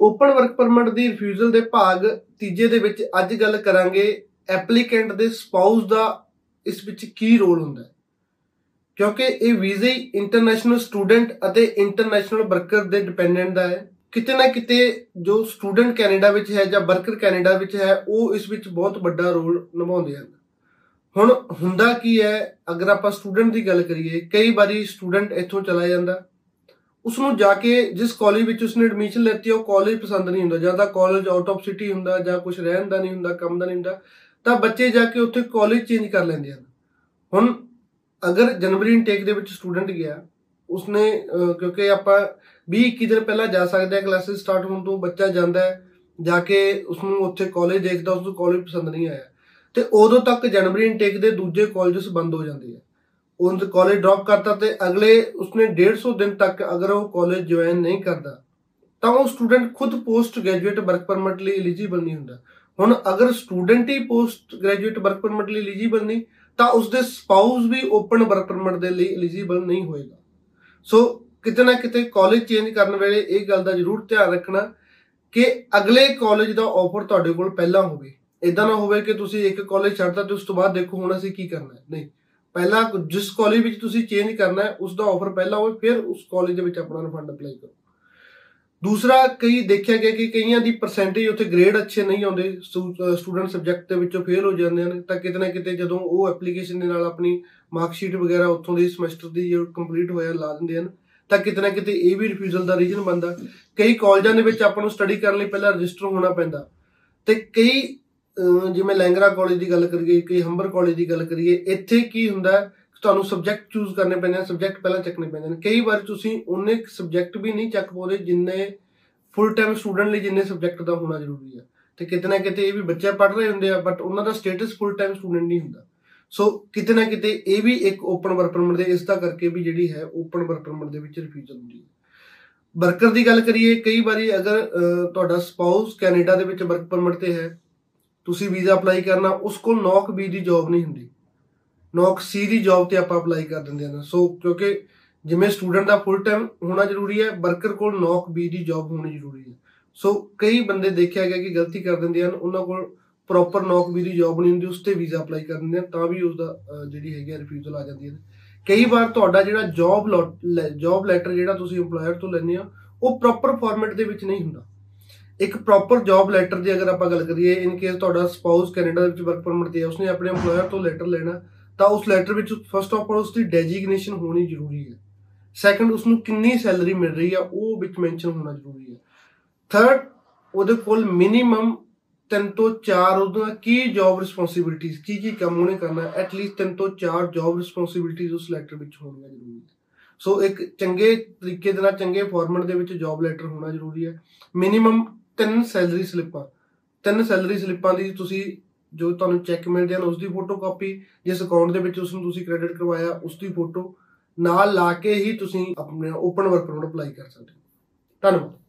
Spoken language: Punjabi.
ਓਪਨ ਵਰਕ ਪਰਮਿਟ ਦੀ ਰਿਫਿਊਜ਼ਲ ਦੇ ਭਾਗ ਤੀਜੇ ਦੇ ਵਿੱਚ ਅੱਜ ਗੱਲ ਕਰਾਂਗੇ ਐਪਲੀਕੈਂਟ ਦੇ ਸਪਾਊਸ ਦਾ ਇਸ ਵਿੱਚ ਕੀ ਰੋਲ ਹੁੰਦਾ ਹੈ। ਕਿਉਂਕਿ ਇਹ ਵੀਜ਼ੇ ਇੰਟਰਨੈਸ਼ਨਲ ਸਟੂਡੈਂਟ ਅਤੇ ਇੰਟਰਨੈਸ਼ਨਲ ਵਰਕਰ ਦੇ ਡਿਪੈਂਡੈਂਟ ਦਾ ਹੈ। ਕਿਤੇ ਨਾ ਕਿਤੇ ਜੋ ਸਟੂਡੈਂਟ ਕੈਨੇਡਾ ਵਿੱਚ ਹੈ ਜਾਂ ਵਰਕਰ ਕੈਨੇਡਾ ਵਿੱਚ ਹੈ, ਉਹ ਇਸ ਵਿੱਚ ਬਹੁਤ ਵੱਡਾ ਰੋਲ ਨਿਭਾਉਂਦੇ ਹਨ। ਹੁਣ ਹੁੰਦਾ ਕੀ ਹੈ, ਅਗਰ ਆਪਾਂ ਸਟੂਡੈਂਟ ਦੀ ਗੱਲ ਕਰੀਏ, ਕਈ ਵਾਰੀ ਸਟੂਡੈਂਟ ਇੱਥੋਂ ਚਲਾ ਜਾਂਦਾ। ਉਸ ਨੂੰ ਜਾ ਕੇ ਜਿਸ ਕਾਲਜ ਵਿੱਚ ਉਸਨੇ ਐਡਮਿਸ਼ਨ ਲੈਤੀ ਉਹ ਕਾਲਜ ਪਸੰਦ ਨਹੀਂ ਹੁੰਦਾ। ਜਾਂ ਤਾਂ ਕਾਲਜ ਆਊਟ ਆਫ ਸਿਟੀ ਹੁੰਦਾ, ਜਾਂ ਕੁਝ ਰਹਿਣ ਦਾ ਨਹੀਂ ਹੁੰਦਾ, ਕੰਮ ਦਾ ਨਹੀਂ ਹੁੰਦਾ, ਤਾਂ ਬੱਚੇ ਜਾ ਕੇ ਉੱਥੇ ਕਾਲਜ ਚੇਂਜ ਕਰ ਲੈਂਦੇ ਹਨ। ਹੁਣ ਅਗਰ ਜਨਵਰੀ ਇਨਟੇਕ ਦੇ ਵਿੱਚ ਸਟੂਡੈਂਟ ਗਿਆ, ਉਸਨੇ ਕਿਉਂਕਿ ਆਪਾਂ 20 21 ਦਿਨ ਪਹਿਲਾਂ ਜਾ ਸਕਦੇ ਆ ਕਲਾਸਿਸ ਸਟਾਰਟ ਹੋਣ ਤੋਂ ਬੱਚਾ ਜਾਂਦਾ ਹੈ, ਜਾ ਕੇ ਉਸ ਨੂੰ ਉੱਥੇ ਕਾਲਜ ਦੇਖਦਾ ਉਸ ਨੂੰ ਕਾਲਜ ਪਸੰਦ ਨਹੀਂ ਆਇਆ। ਤੇ ਉਦੋਂ ਤੱਕ ਜਨਵਰੀ ਇਨਟੇਕ ਦੇ ਦੂਜੇ ਕਾਲਜਸ ਬੰਦ ਹੋ ਜਾਂਦੇ ਆ। ਉਹ ਕਾਲਜ ਡ੍ਰੌਪ ਕਰਤਾ ਤੇ ਅਗਲੇ ਉਸਨੇ 150 ਦਿਨ ਤੱਕ ਅਗਰ ਉਹ ਕਾਲਜ ਜੁਆਇਨ ਨਹੀਂ ਕਰਦਾ ਤਾਂ ਉਹ ਸਟੂਡੈਂਟ ਖੁਦ ਪੋਸਟ ਗ੍ਰੈਜੂਏਟ ਵਰਕ ਪਰਮਿਟ ਲਈ ਐਲੀਜੀਬਲ ਨਹੀਂ ਹੁੰਦਾ ਹੁਣ ਅਗਰ ਸਟੂਡੈਂਟ ਹੀ ਪੋਸਟ ਗ੍ਰੈਜੂਏਟ ਵਰਕ ਪਰਮਿਟ ਲਈ ਐਲੀਜੀਬਲ ਨਹੀਂ ਤਾਂ ਉਸਦੇ ਸਪਾਊਸ ਵੀ ਓਪਨ ਵਰਕ ਪਰਮਿਟ ਦੇ ਲਈ ਐਲੀਜੀਬਲ ਨਹੀਂ ਹੋਏਗਾ ਸੋ ਕਿਤੇ ਨਾ ਕਿਤੇ ਕਾਲਜ ਚੇਂਜ ਕਰਨ ਵੇਲੇ ਇਹ ਗੱਲ ਦਾ ਜ਼ਰੂਰ ਧਿਆਨ ਰੱਖਣਾ ਕਿ ਅਗਲੇ ਕਾਲਜ ਦਾ ਆਫਰ ਤੁਹਾਡੇ ਕੋਲ ਪਹਿਲਾਂ ਹੋਵੇ ਇਦਾਂ ਨਾ ਹੋਵੇ ਕਿ ਤੁਸੀਂ ਇੱਕ ਕਾਲਜ ਛੱਡਦਾ ਤੇ ਉਸ ਤੋਂ ਬਾਅਦ ਦੇਖੋ ਹੁਣ ਅਸੀਂ ਕੀ ਕਰਨਾ ਹੈ ਨਹੀਂ ਪਹਿਲਾਂ ਜਿਸ ਕਾਲਜ ਵਿੱਚ ਤੁਸੀਂ ਚੇਂਜ ਕਰਨਾ ਹੈ ਉਸ ਦਾ ਆਫਰ ਪਹਿਲਾਂ ਹੋਵੇ, ਫਿਰ ਉਸ ਕਾਲਜ ਦੇ ਵਿੱਚ ਆਪਣਾ ਰਿਫੰਡ ਅਪਲਾਈ ਕਰੋ। ਦੂਸਰਾ, ਕਈ ਦੇਖਿਆ ਗਿਆ ਕਿ ਕਈਆਂ ਦੀ ਪਰਸੈਂਟੇਜ ਉੱਥੇ ਗ੍ਰੇਡ ਅੱਛੇ ਨਹੀਂ ਆਉਂਦੇ ਸਟੂਡੈਂਟ ਸਬਜੈਕਟ ਦੇ ਵਿੱਚੋਂ ਫੇਲ ਹੋ ਜਾਂਦੇ ਹਨ, ਤਾਂ ਕਿਤੇ ਨਾ ਕਿਤੇ ਜਦੋਂ ਉਹ ਐਪਲੀਕੇਸ਼ਨ ਦੇ ਨਾਲ ਆਪਣੀ ਮਾਰਕ ਸ਼ੀਟ ਵਗੈਰਾ ਉੱਥੋਂ ਦੀ ਸਮੈਸਟਰ ਦੀ ਜੋ ਕੰਪਲੀਟ ਹੋਇਆ ਲਾ ਦਿੰਦੇ ਹਨ, ਤਾਂ ਕਿਤੇ ਨਾ ਕਿਤੇ ਇਹ ਵੀ ਰਿਫਿਊਜ਼ਲ ਦਾ ਰੀਜ਼ਨ ਬਣਦਾ। ਕਈ ਕਾਲਜਾਂ ਦੇ ਵਿੱਚ ਆਪਾਂ ਨੂੰ ਸਟੱਡੀ ਕਰਨ ਲਈ ਪਹਿਲਾਂ ਰਜਿਸਟਰ ਹੋਣਾ ਪੈਂਦਾ। ਤੇ ਕਈ ਜਿਵੇਂ ਲੈਂਗਰਾ ਕਾਲਜ ਦੀ ਗੱਲ ਕਰੀਏ ਕਈ ਹੰਬਰ ਕਾਲਜ ਦੀ ਗੱਲ ਕਰੀਏ, ਇੱਥੇ ਕੀ ਹੁੰਦਾ ਤੁਹਾਨੂੰ ਸਬਜੈਕਟ ਚੂਜ਼ ਕਰਨੇ ਪੈਂਦੇ ਨੇ ਸਬਜੈਕਟ ਪਹਿਲਾਂ ਚੱਕਣੇ ਪੈਂਦੇ ਨੇ। ਕਈ ਵਾਰ ਤੁਸੀਂ ਉਹਨੇ ਸਬਜੈਕਟ ਵੀ ਨਹੀਂ ਚੱਕ ਪਾਉਂਦੇ ਜਿੰਨੇ ਫੁੱਲ ਟਾਈਮ ਸਟੂਡੈਂਟ ਲਈ ਜਿੰਨੇ ਸਬਜੈਕਟ ਦਾ ਹੋਣਾ ਜ਼ਰੂਰੀ ਹੈ ਤੇ ਕਿਤੇ ਨਾ ਕਿਤੇ ਇਹ ਵੀ ਬੱਚੇ ਪੜ੍ਹ ਰਹੇ ਹੁੰਦੇ ਆ ਬਟ ਉਹਨਾਂ ਦਾ ਸਟੇਟਸ ਫੁੱਲ ਟਾਈਮ ਸਟੂਡੈਂਟ ਨਹੀਂ ਹੁੰਦਾ। ਸੋ ਕਿਤੇ ਨਾ ਕਿਤੇ ਇਹ ਵੀ ਇੱਕ ਓਪਨ ਵਰਕ ਪਰਮਿਟ ਦੇ, ਇਸ ਦਾ ਕਰਕੇ ਵੀ ਜਿਹੜੀ ਹੈ ਓਪਨ ਵਰਕ ਪਰਮਿਟ ਦੇ ਵਿੱਚ ਰਿਫਿਊਜ਼ਲ ਹੁੰਦੀ ਹੈ। ਵਰਕਰ ਦੀ ਗੱਲ ਕਰੀਏ, ਕਈ ਵਾਰੀ ਅਗਰ ਤੁਹਾਡਾ ਸਪਾਊਸ ਕੈਨੇਡਾ ਦੇ ਵਿੱਚ ਵਰਕ ਪਰਮਿਟ ਤੇ ਹੈ ਤੁਸੀਂ ਵੀਜ਼ਾ ਅਪਲਾਈ ਕਰਨਾ, ਉਸ ਕੋਲ ਨੌਕ ਬੀ ਦੀ ਜੌਬ ਨਹੀਂ ਹੁੰਦੀ। ਨੌਕ ਸੀ ਦੀ ਜੌਬ ਤੇ ਆਪਾਂ ਅਪਲਾਈ ਕਰ ਦਿੰਦੇ ਹਾਂ। ਸੋ ਕਿਉਂਕਿ ਜਿਵੇਂ ਸਟੂਡੈਂਟ ਦਾ ਫੁੱਲ ਟਾਈਮ ਹੋਣਾ ਜ਼ਰੂਰੀ ਹੈ ਵਰਕਰ ਕੋਲ ਨੌਕ ਬੀ ਦੀ ਜੌਬ ਹੋਣੀ ਜ਼ਰੂਰੀ ਹੈ। ਸੋ ਕਈ ਬੰਦੇ ਦੇਖਿਆ ਗਿਆ ਕਿ ਗਲਤੀ ਕਰ ਦਿੰਦੇ ਹਨ, ਉਹਨਾਂ ਕੋਲ ਪ੍ਰੋਪਰ ਨੌਕ ਬੀ ਦੀ ਜੌਬ ਨਹੀਂ ਹੁੰਦੀ, ਉਸ ਤੇ ਵੀਜ਼ਾ ਅਪਲਾਈ ਕਰ ਦਿੰਦੇ ਹਨ, ਤਾਂ ਵੀ ਉਸ ਦਾ ਜਿਹੜੀ ਹੈਗੀ ਰਿਫਿਊਜ਼ਲ ਆ ਜਾਂਦੀ ਹੈ। ਕਈ ਵਾਰ ਤੁਹਾਡਾ ਜਿਹੜਾ ਜੌਬ ਜੌਬ ਲੈਟਰ ਜਿਹੜਾ ਤੁਸੀਂ ਏਮਪਲੋਇਰ ਤੋਂ ਲੈਂਦੇ ਆ ਉਹ ਪ੍ਰੋਪਰ ਫਾਰਮੈਟ ਦੇ ਵਿੱਚ ਨਹੀਂ ਹੁੰਦਾ। ਇੱਕ ਪ੍ਰੋਪਰ ਜੌਬ ਲੈਟਰ ਦੀ ਅਗਰ ਆਪਾਂ ਗੱਲ ਕਰੀਏ ਇਨ ਕੇਸ ਤੁਹਾਡਾ ਸਪਾਊਸ ਕੈਨੇਡਾ ਵਿੱਚ ਵਰਕ ਪਰਮਿਟ ਤੇ ਹੈ ਉਸਨੇ ਆਪਣੇ ਏਮਪਲੋਇਰ ਤੋਂ ਲੈਟਰ ਲੈਣਾ, ਤਾਂ ਉਸ ਲੈਟਰ ਵਿੱਚ ਫਸਟ ਆਫ ਆਲ ਉਸ ਦੀ ਡੈਜਿਗਨੇਸ਼ਨ ਹੋਣੀ ਜ਼ਰੂਰੀ ਹੈ। ਸੈਕੰਡ ਉਸ ਨੂੰ ਕਿੰਨੀ ਸੈਲਰੀ ਮਿਲ ਰਹੀ ਆ ਉਹ ਵਿੱਚ ਮੈਂਸ਼ਨ ਹੋਣਾ ਜ਼ਰੂਰੀ ਹੈ। ਥਰਡ ਉਹਦੇ ਕੋਲ ਮਿਨੀਮਮ ਤਿੰਨ ਤੋਂ ਚਾਰ ਉਹਦਾ ਕੀ ਜੌਬ ਰਿਸਪੌਂਸਿਬਿਲਟੀਆਂ ਕੀ ਕੀ ਕੰਮ ਉਹਨੇ ਕਰਨਾ ਐਟ ਲੀਸਟ ਤਿੰਨ ਤੋਂ ਚਾਰ ਜੌਬ ਰਿਸਪੌਂਸਿਬਿਲਟੀਆਂ ਉਸ ਲੈਟਰ ਵਿੱਚ ਹੋਣੀਆਂ ਜ਼ਰੂਰੀ ਹੈ। ਸੋ ਇੱਕ ਚੰਗੇ ਤਰੀਕੇ ਦੇ ਨਾਲ, ਚੰਗੇ ਫਾਰਮੈਟ ਦੇ ਵਿੱਚ ਜੌਬ ਲੈਟਰ ਹੋਣਾ ਜ਼ਰੂਰੀ ਹੈ। ਮਿਨੀਮਮ ਤਿੰਨ ਸੈਲਰੀ ਸਲਿੱਪਾਂ ਤਿੰਨ ਸੈਲਰੀ ਸਲਿੱਪਾਂ ਦੀ ਤੁਸੀਂ ਜੋ ਤੁਹਾਨੂੰ ਚੈੱਕ ਮਿਲਦੇ ਹਨ ਉਸ ਦੀ ਫੋਟੋ ਕਾਪੀ ਜਿਸ ਅਕਾਊਂਟ ਦੇ ਵਿੱਚ ਉਸ ਨੂੰ ਤੁਸੀਂ ਕ੍ਰੈਡਿਟ ਕਰਵਾਇਆ ਉਸ ਦੀ ਫੋਟੋ ਨਾਲ ਲਾ ਕੇ ਹੀ ਤੁਸੀਂ ਆਪਣੇ ਓਪਨ ਵਰਕ ਪਰਮਿਟ ਅਪਲਾਈ ਕਰ ਸਕਦੇ ਹੋ। ਧੰਨਵਾਦ।